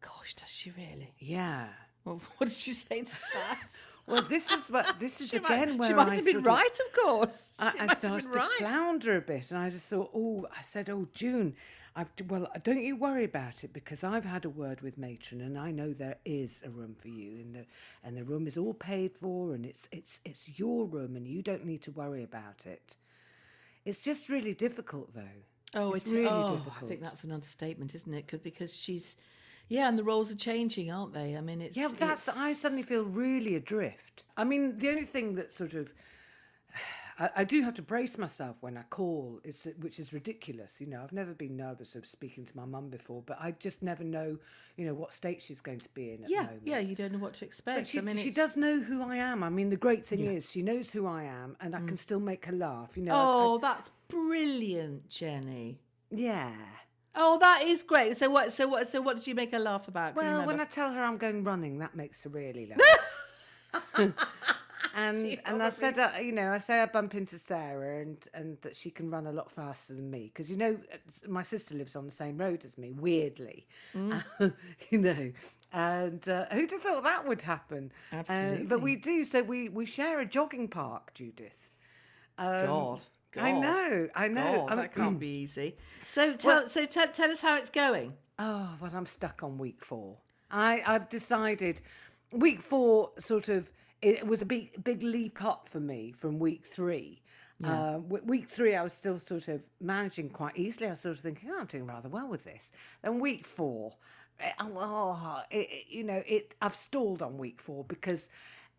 Gosh, does she really? Yeah. Well, what did she say to that? Well, this is what this is she again might, where she might I have been of- right, of course. I, I started to right. flounder a bit, and I just thought, oh, I said, oh, June, I've well, don't you worry about it because I've had a word with matron, and I know there is a room for you, and the and the room is all paid for, and it's it's it's your room, and you don't need to worry about it. It's just really difficult, though. Oh, it's it's, really oh, difficult. I think that's an understatement, isn't it? because she's, yeah, and the roles are changing, aren't they? I mean, it's Yeah, that's I suddenly feel really adrift. I mean, the only thing that sort of I, I do have to brace myself when I call, is which is ridiculous. You know, I've never been nervous of speaking to my mum before, but I just never know, you know, what state she's going to be in at the Yeah, moment. yeah, you don't know what to expect. But she, I mean, she it's- does know who I am. I mean, the great thing is she knows who I am, and I can mm. still make her laugh. You know, I- I- Oh, that's brilliant, Jenny. yeah. Oh, that is great. So what? So what? So what did you make her laugh about? Can you Well, when I remember? tell her I'm going running, that makes her really laugh. and and I said, uh, you know, I say I bump into Sarah and and that she can run a lot faster than me because you know it's- my sister lives on the same road as me. Weirdly, you know. And uh, who'd have thought that would happen? Uh, but we do. So we we share a jogging park, Judith. Um, God, I know, I know. God, that can't be easy. So tell, so tell, tell us how it's going. Oh, well, I'm stuck on week four. I, I've decided week four sort of it was a big big leap up for me from week three. Uh, week three, I was still sort of managing quite easily. I was sort of thinking, oh, I'm doing rather well with this. Then week four, eh, oh, it- you know, it. I've stalled on week four because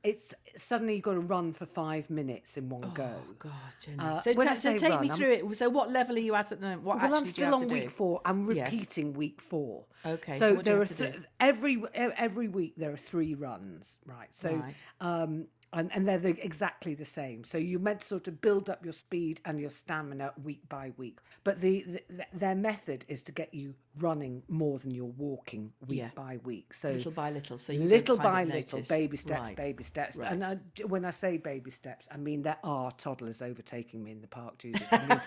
it's suddenly you've got to run for five minutes in one go. Oh God, Jenny. Uh, so, ta- so take me run, I'm- through it. So what level are you at at the moment? What Well, I'm still on week four. I'm Yes. repeating week four. Okay, so So, what do you there are have to do? th- every every week there are three runs, right? So, Right. um, and and they're the, exactly the same. So you're meant to sort of build up your speed and your stamina week by week. But the, the their method is to get you running more than you're walking week Yeah. by week. So Little by little, so you little by little, notice. baby steps, Right. baby steps. Right. And I, when I say baby steps, I mean there are toddlers overtaking me in the park, Judith. I mean,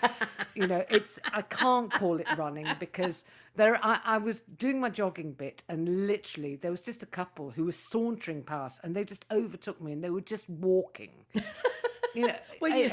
you know, it's I can't call it running because there. I, I was doing my jogging bit, and literally there was just a couple who were sauntering past, and they just overtook me, and they were just walking. You know, Well, you-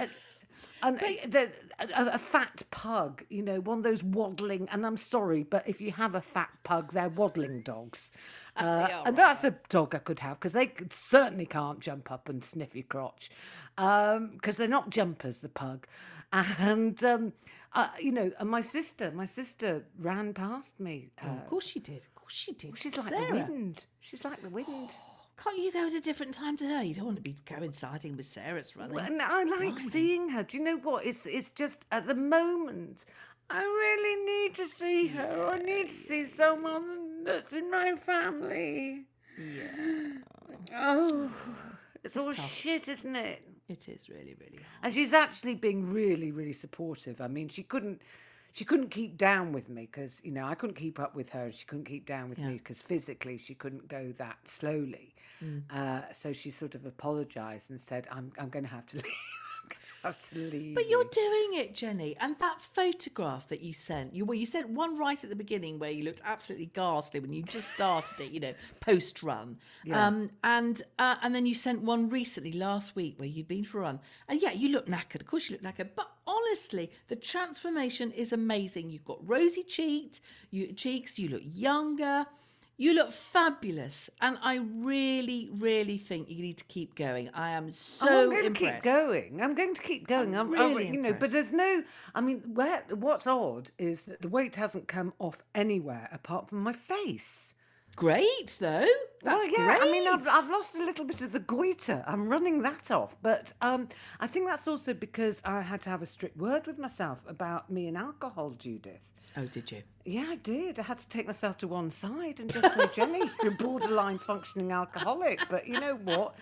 and the, a, a fat pug, you know, one of those waddling. And I'm sorry, but if you have a fat pug, they're waddling dogs. Uh, and that's a dog I could have because they could- certainly can't jump up and sniff your crotch because they're not jumpers, the pug. And, um, uh, you know, and my sister, my sister ran past me. Uh, Of course she did. Of course she did. she's like the wind. She's like the wind. Can't you go at a different time to her? You don't want to be coinciding with Sarah's running. Well, And I like seeing her. Do you know what? It's it's just at the moment. I really need to see her. I need to see someone that's in my family. Yeah. Oh, it's all shit, isn't it? It is really, really hard. And she's actually being really, really supportive. I mean, she couldn't, she couldn't keep down with me because you know I couldn't keep up with her. and She couldn't keep down with me because physically she couldn't go that slowly. Uh, so she sort of apologised and said, "I'm, I'm going to have to leave." Absolutely. But you're doing it, Jenny. And that photograph that you sent, you well, you sent one right at the beginning where you looked absolutely ghastly when you just started it, you know, post run. Um, and uh, and then you sent one recently last week where you'd been for a run. And yeah, you look knackered. Of course, you look knackered. But honestly, the transformation is amazing. You've got rosy cheeked, you, cheeks. You look younger. You look fabulous, and I really, really think you need to keep going. I am so Oh, I'm going impressed. to keep going. I'm going to keep going. I'm, I'm- really you know, but there's no. I mean, where what's odd is that the weight hasn't come off anywhere apart from my face. Great, though. That's well, yeah. I mean, I've. I've lost a little bit of the goiter. I'm running that off, but um, I think that's also because I had to have a strict word with myself about me and alcohol, Judith. Oh, did you? Yeah, I did. I had to take myself to one side and just say, Jenny, you're a borderline functioning alcoholic. But you know what?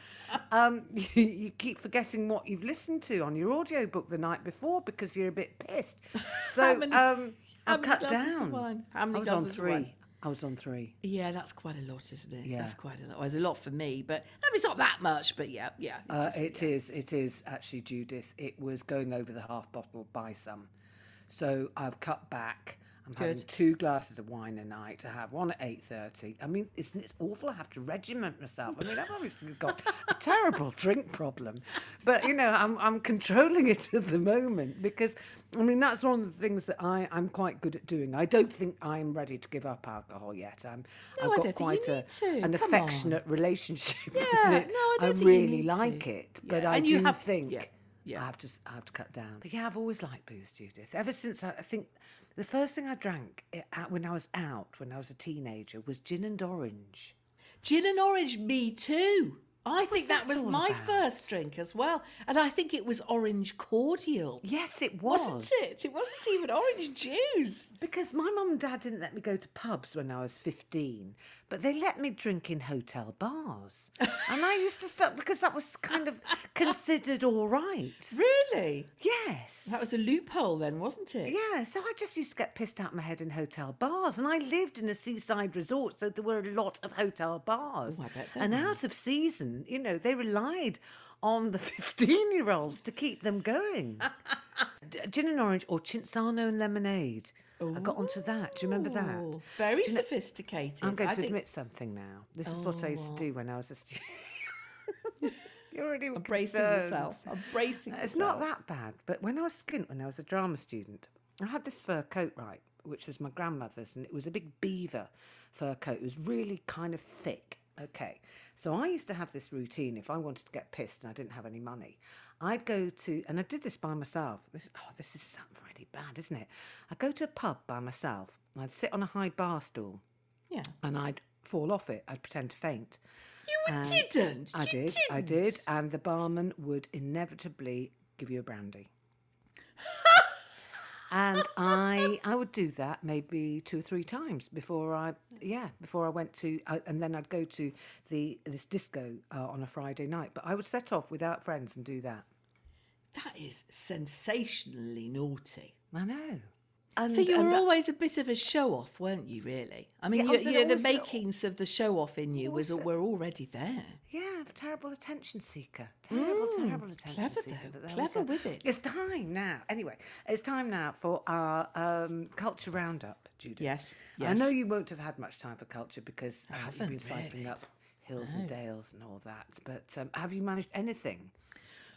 Um, you, you keep forgetting what you've listened to on your audiobook the night before because you're a bit pissed. So How many- um, I've many cut down. wine? How many I was on three. I was on three. Yeah, that's quite a lot, isn't it? Yeah. That's quite a lot. Well, it's a lot for me, but I mean, it's not that much, but yeah, yeah. It Uh, is, it yeah. is. It is actually, Judith. It was going over the half bottle by some. So I've cut back. I'm having two glasses of wine a night. I have one at eight thirty. I mean, isn't it awful? I have to regiment myself. I mean, I've obviously got a terrible drink problem, but you know, I'm I'm controlling it at the moment because I mean that's one of the things that I I'm quite good at doing. I don't think I'm ready to give up alcohol yet. I'm No, I I've got think you quite a to. an Come on. affectionate relationship Yeah, with it. no, I don't think you really need to. like it, but Yeah, I and do you have- think yeah, yeah. I have to I have to cut down. But yeah, I've always liked booze, Judith. Ever since I, I think the first thing I drank eh, i- out- when I was out when I was a teenager was gin and orange. Gin and orange, me too. I think that that was my about? first drink as well, and I think it was orange cordial. Yes, it was. wasn't it? It wasn't even orange juice. Because my mum and dad didn't let me go to pubs when I was 15, but they let me drink in hotel bars. and I used to stop because that was kind of considered all right. Really? Yes. That was a loophole then, wasn't it? Yeah, so I just used to get pissed out my head in hotel bars, and I lived in a seaside resort, so there were a lot of hotel bars. Oh, I bet and out of season, you know, they relied on the fifteen-year-olds to keep them going. Gin and orange or Cinzano and lemonade. I got onto that. Do you remember that? Very you know- sophisticated. I'm going I to think- admit something now. This is what I used to oh. do when I was a student. You're already I'm bracing myself. I'm bracing. It's not that bad, but when I was skint, when I was a drama student, I had this fur coat, right, which was my grandmother's, and it was a big beaver fur coat. It was really kind of thick. Okay, so I used to have this routine. If I wanted to get pissed and I didn't have any money, I'd go to, and I did this by myself. This, oh, this is something really bad, isn't it? I'd go to a pub by myself. And I'd sit on a high bar stool, Yeah. and I'd fall off it. I'd pretend to faint. You And didn't. I You did. I did. And the barman would inevitably give you a brandy. and I I would do that maybe two or three times before I yeah before I went to I, and then I'd go to the this disco uh, on a Friday night. But I would set off without friends and do that. That is sensationally naughty. I know. And, So you were always a bit of a show off, weren't you? Really? I mean, Yeah, you, you know, the also- makings of the show off in you was were already there. Yeah, terrible attention seeker. Terrible, terrible attention Mm, clever seeker. though, clever with it. It's time now. Anyway, it's time now for our um, culture roundup, Judith. Yes, yes. I know you won't have had much time for culture because uh, you've been cycling really. up hills and dales and all that. But um, have you managed anything?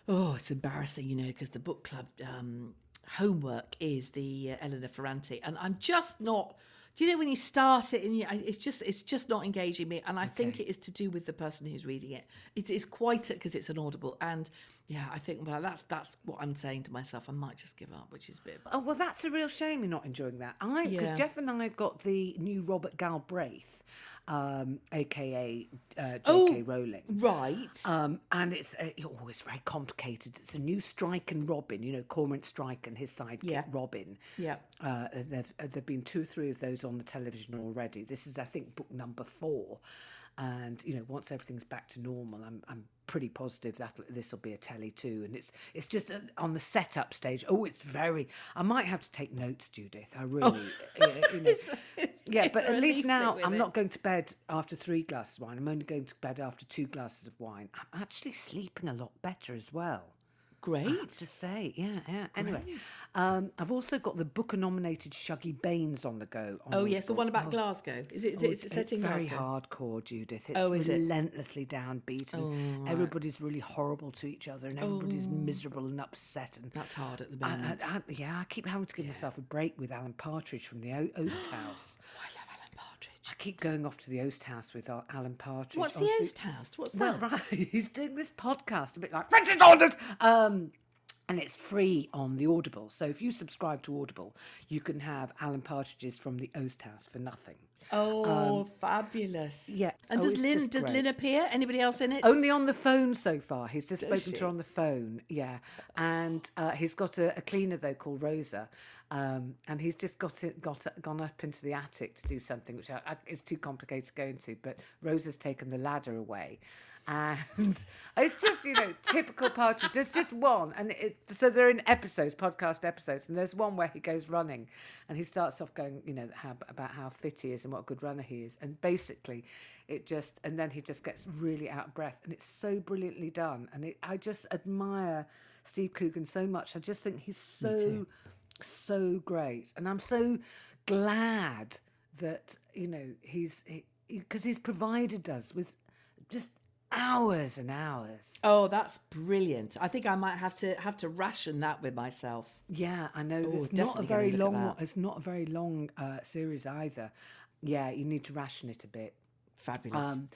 Oh, it's embarrassing, you know, because the book club um, homework is the uh, Elena Ferrante, and I'm just not. Do you know when you start it and you, it's just it's just not engaging me, and I think it is to do with the person who's reading it. It is quite because it's an audible, and yeah, I think well that's that's what I'm saying to myself. I might just give up, which is a bit. Oh well, that's a real shame you're not enjoying that. I because Yeah. Jeff and I have got the new Robert Galbraith, um, aka uh, J.K. Oh, Rowling. Right. Um, and it's uh, oh, it's very complicated. It's a new Strike and Robin, you know, Cormac Strike and his sidekick Yeah. Robin. Yeah. Uh, there've uh, there've been two, or three of those on the television already. This is, I think, book number four. And you know, once everything's back to normal, I'm I'm pretty positive that this will be a telly too. And it's it's just uh, on the setup stage. Oh, it's very. I might have to take notes, Judith. I really. uh, you know, yeah, it's but at least now I'm it. not going to bed after three glasses of wine. I'm only going to bed after two glasses of wine. I'm actually sleeping a lot better as well. I have Great. to say, yeah, yeah. Anyway, um, I've also got the Booker-nominated Shuggie Baines on the go. on Oh yes, the one about Oh, Glasgow. Is it? Is oh, it, is it it's, set in very Glasgow? hardcore, Judith. It's Oh, is it? relentlessly downbeat, and everybody's really horrible to each other, and everybody's miserable and upset. And That's hard at the I- I- moment. I- yeah, I keep having to give myself a break with Alan Partridge from the o- Oast House. I love Alan Partridge. I keep going off to the Oast House with our Alan Partridge. What's the Oast House? What's Well, that? right, he's doing this podcast a bit like Francis Saunders. Um, and it's free on the Audible. So if you subscribe to Audible, you can have Alan Partridge's from the Oast House for nothing. Oh, fabulous! Um, yeah. And Oh, does Lynn does Lynn appear? Anybody else in it? Only on the phone so far. He's just Does spoken to her on the phone. Yeah, and uh, he's got a, a cleaner though called Rosa, um, and he's just got it, got gone up into the attic to do something which I, I, is too complicated to go into. But Rose has taken the ladder away. And it's just, you know, typical Partridge. There's just one. And it, so they're in episodes, podcast episodes. And there's one where he goes running and he starts off going, you know, how, about how fit he is and what a good runner he is. And basically, it just, and then he just gets really out of breath. And it's so brilliantly done. And it, I just admire Steve Coogan so much. I just think he's so, so great. And I'm so glad that, you know, he's, because he's provided us with just hours and hours. Oh, that's brilliant! I think I might have to have to ration that with myself. Yeah, I know. Oh, it's not a very long. It's not a very long uh, series either. Yeah, you need to ration it a bit. Fabulous. Um,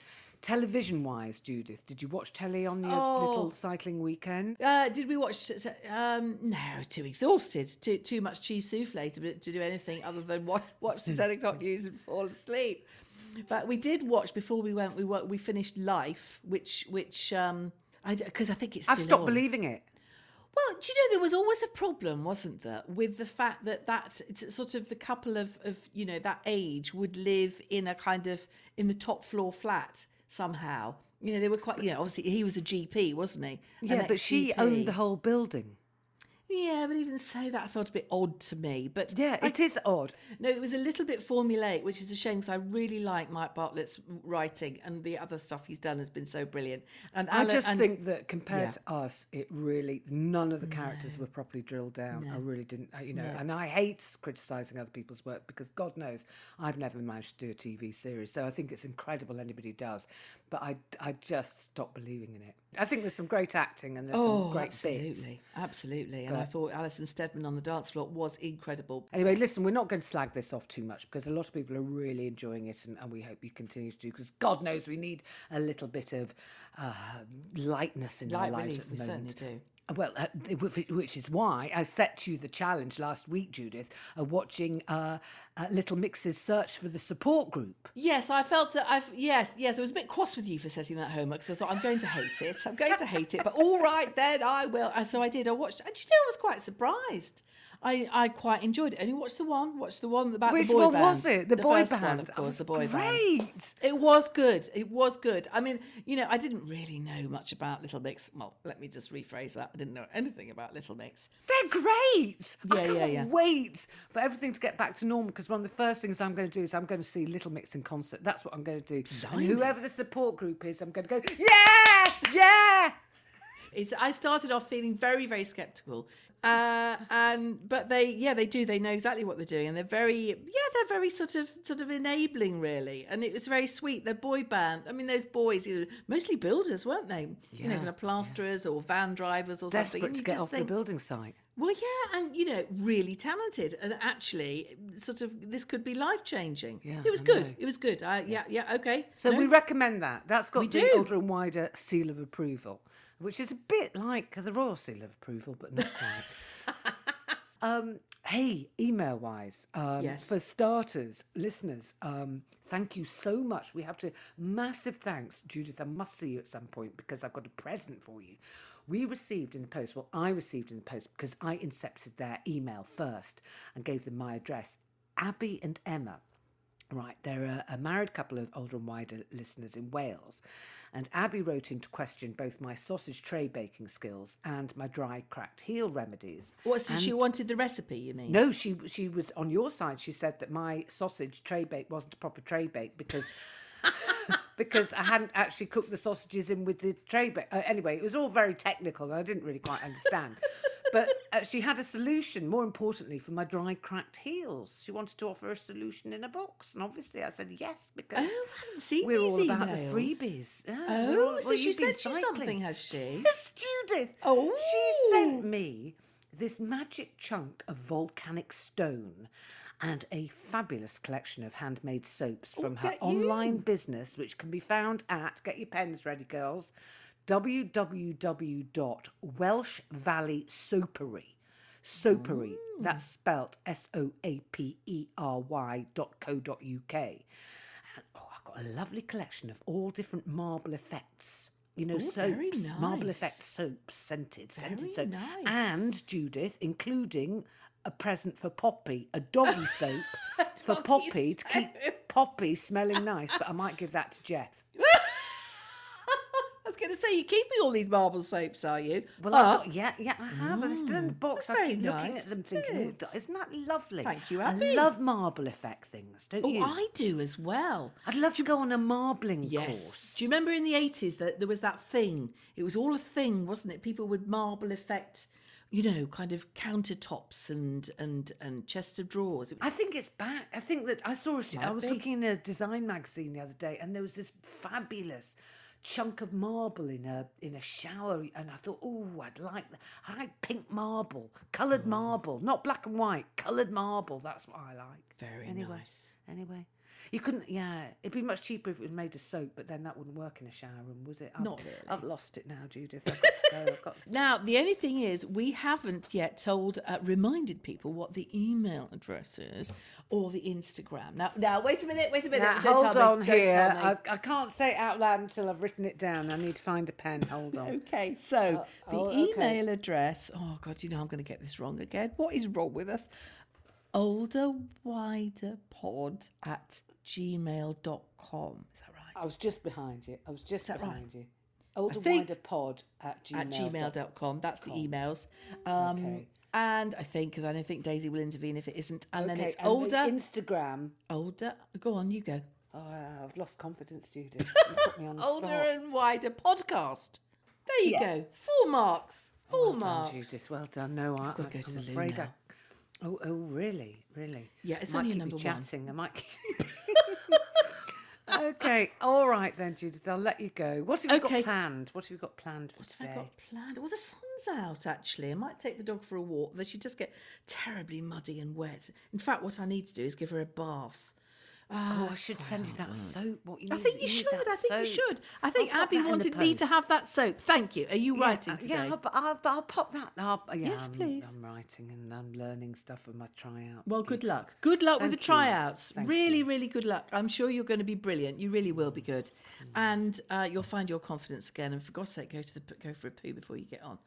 television wise, Judith, did you watch telly on your Oh. little cycling weekend? Uh, did we watch? Um, no, too exhausted, too too much cheese souffle to, to do anything other than watch, watch the ten o'clock news and fall asleep. But we did watch before we went. We we finished Life, which which um, I because I think it's. I've stopped on. believing it. Well, do you know there was always a problem, wasn't there, with the fact that that it's sort of the couple of of you know that age would live in a kind of in the top floor flat somehow. You know, they were quite. You know, obviously he was a GP, wasn't he? An Yeah, but she owned the whole building. Yeah, but even so, that felt a bit odd to me. But Yeah, I- it is odd. No, it was a little bit formulaic, which is a shame because I really like Mike Bartlett's writing, and the other stuff he's done has been so brilliant. And I Alan- just and- think that compared yeah. to us, it really none of the characters were properly drilled down. I really didn't, uh, you know. And I hate criticizing other people's work because God knows I've never managed to do a TV series. So I think it's incredible anybody does, but I, I just stopped believing in it. I think there's some great acting and there's Oh, some great absolutely, bits. absolutely. And I thought Alison Steadman on the dance floor was incredible. Anyway, listen, we're not going to slag this off too much because a lot of people are really enjoying it, and, and we hope you continue to do. Because God knows we need a little bit of uh, lightness in our lives relief, at we the moment. certainly do. Well, uh, which is why I set you the challenge last week, Judith, of watching uh, uh, Little Mix's search for the support group. Yes, I felt that I've yes, yes. I was a bit cross with you for setting that homework because I thought I'm going to hate it. I'm going to hate it, but all right then, I will. And so I did. I watched. And you know, I was quite surprised. I, I quite enjoyed it. Only watched the one. Watched the one about Which the boy band. Which one band. was it? The boy first band. one, of course. was The boy band. great. It was good. It was good. I mean, you know, I didn't really know much about Little Mix. Well, let me just rephrase that. I didn't know anything about Little Mix. They're great. Yeah, I yeah, can't yeah. wait for everything to get back to normal because one of the first things I'm going to do is I'm going to see Little Mix in concert. That's what I'm going to do. And whoever the support group is, I'm going to go, yeah, yeah. It's, I started off feeling very, very skeptical. Uh, and but they, yeah, they do. They know exactly what they're doing, and they're very, yeah, they're very sort of, sort of enabling, really. And it was very sweet. They're boy band. I mean, those boys, you know, mostly builders, weren't they? you know, kind of plasterers or van drivers or something. Desperate And to get off think, the building site. Well, yeah, and you know, really talented, and actually, sort of, this could be life changing. Yeah, it was I good. know. It was good. Uh, yeah, yeah, okay. So No. we recommend that. That's got We the do. older and wider seal of approval, which is a bit like the royal seal of approval, but not quite. um, hey, email wise, um, Yes. for starters, listeners, um, thank you so much. We have to massive thanks, Judith. I must see you at some point because I've got a present for you. We received in the post, well, I received in the post because I incepted their email first and gave them my address. Abby and Emma Right, there are a, married couple of older and wider listeners in Wales. And Abby wrote in to question both my sausage tray baking skills and my dry cracked heel remedies. What? So And- she wanted the recipe? You mean? No, she she was on your side. She said that my sausage tray bake wasn't a proper tray bake because because I hadn't actually cooked the sausages in with the tray. But uh, anyway, it was all very technical. and I didn't really quite understand. But uh, she had a solution. More importantly, for my dry, cracked heels, she wanted to offer a solution in a box, and obviously I said yes because Oh, I haven't seen we're these all about emails. the freebies. Yeah, Oh, all- so well, she sent you something, has she? Yes, Judith. Oh. She sent me this magic chunk of volcanic stone and a fabulous collection of handmade soaps from her get you. online business, which can be found at, get your pens ready, girls, www.welsh Valley Soapery. Soapery, that's spelt S O A P E R Y dot co dot UK. And, oh, I've got a lovely collection of all different marble effects. You know, Ooh, soaps, marble nice. effect soaps, scented, scented soap. nice. And Judith, including a present for Poppy, a doggy soap for Poppy to keep. Poppy smelling nice. But I might give that to Jeff. I was going to say, you're keeping all these marble soaps, are you? Well, Uh, I've got, yeah, yeah, I have. They're still in the box. I keep looking at them, thinking, "Oh, isn't that lovely? Thank you, I love marble effect things, don't you oh, you? I do as well. I'd love to go on a marbling Yes. course. Do you remember in the 80s that there was that thing? It was all a thing, wasn't it? People would marble effect, you know, kind of countertops and and and chests of drawers. Was I think it's back. I think that I saw. A, I was be. looking in a design magazine the other day, and there was this fabulous chunk of marble in a in a shower, and I thought, oh, I'd like that. I like pink marble, Mm. coloured marble, not black and white, coloured marble. That's what I like. Very anyway, nice. Anyway. You couldn't, yeah. It'd be much cheaper if it was made of soap, but then that wouldn't work in a shower room, was it? I've, Not really. I've lost it now, Judith. I've got to go. I've Now, the only thing is, we haven't yet told, uh, reminded people what the email address is or the Instagram. Now, now, wait a minute, wait a minute. Now, don't hold on me, here. I, I can't say it out loud until I've written it down. I need to find a pen. Hold on. Okay, so the oh, okay. email address. Oh God, you know I'm going to get this wrong again. What is wrong with us? Older wider pod at gmail.com. Is that right? I was just behind you. I was just that right? behind you. Older wider pod at gmail. at gmail.com. That's the emails. Um, Okay. And I think, because I don't think Daisy will intervene if it isn't. And then it's and older, Instagram. older. Go on, you go. Oh, I've lost confidence, Judith. You put me on the Older spot. and wider podcast. There you Yeah. go. Full marks. Full well done, marks. Judith. Well done. No, I, gotta go to the loo afraid now. I. Oh, oh, really, really. Yeah, it's I only a number you one. chatting. I might. Keep... okay, all right then, Judith. I'll let you go. What have you Okay. got planned? What have you got planned for What have today? I got planned? Well, the sun's out actually. I might take the dog for a walk. Though she does get terribly muddy and wet. In fact, what I need to do is give her a bath. Oh, I should send you that soap. What you I think you should. I think you should. I think Abby that in the wanted me to have that soap. Thank you. Are you Yeah, writing uh, today? Yeah, but I'll, but I'll pop that. I'll, yeah, Yes, I'm, please. I'm writing and I'm learning stuff for my tryout. Well, good luck. Good luck with the tryouts. Really, you. really good luck. I'm sure you're going to be brilliant. You really will be good, and uh, you'll find your confidence again. And for God's sake, go to the go for a poo before you get on.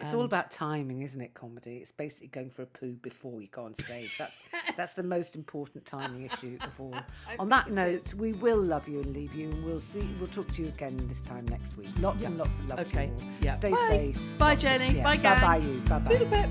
It's all about timing, isn't it? Comedy. It's basically going for a poo before you go on stage. That's that's the most important timing issue of all. on that note, we will love you and leave you, and we'll see. We'll talk to you again this time next week. Lots and lots of love. Okay. To you all. Yeah. Stay Bye. safe. Bye, Lots of- Jenny. yeah. Bye, gang. Bye, bye, you. Bye, bye. Do the pip.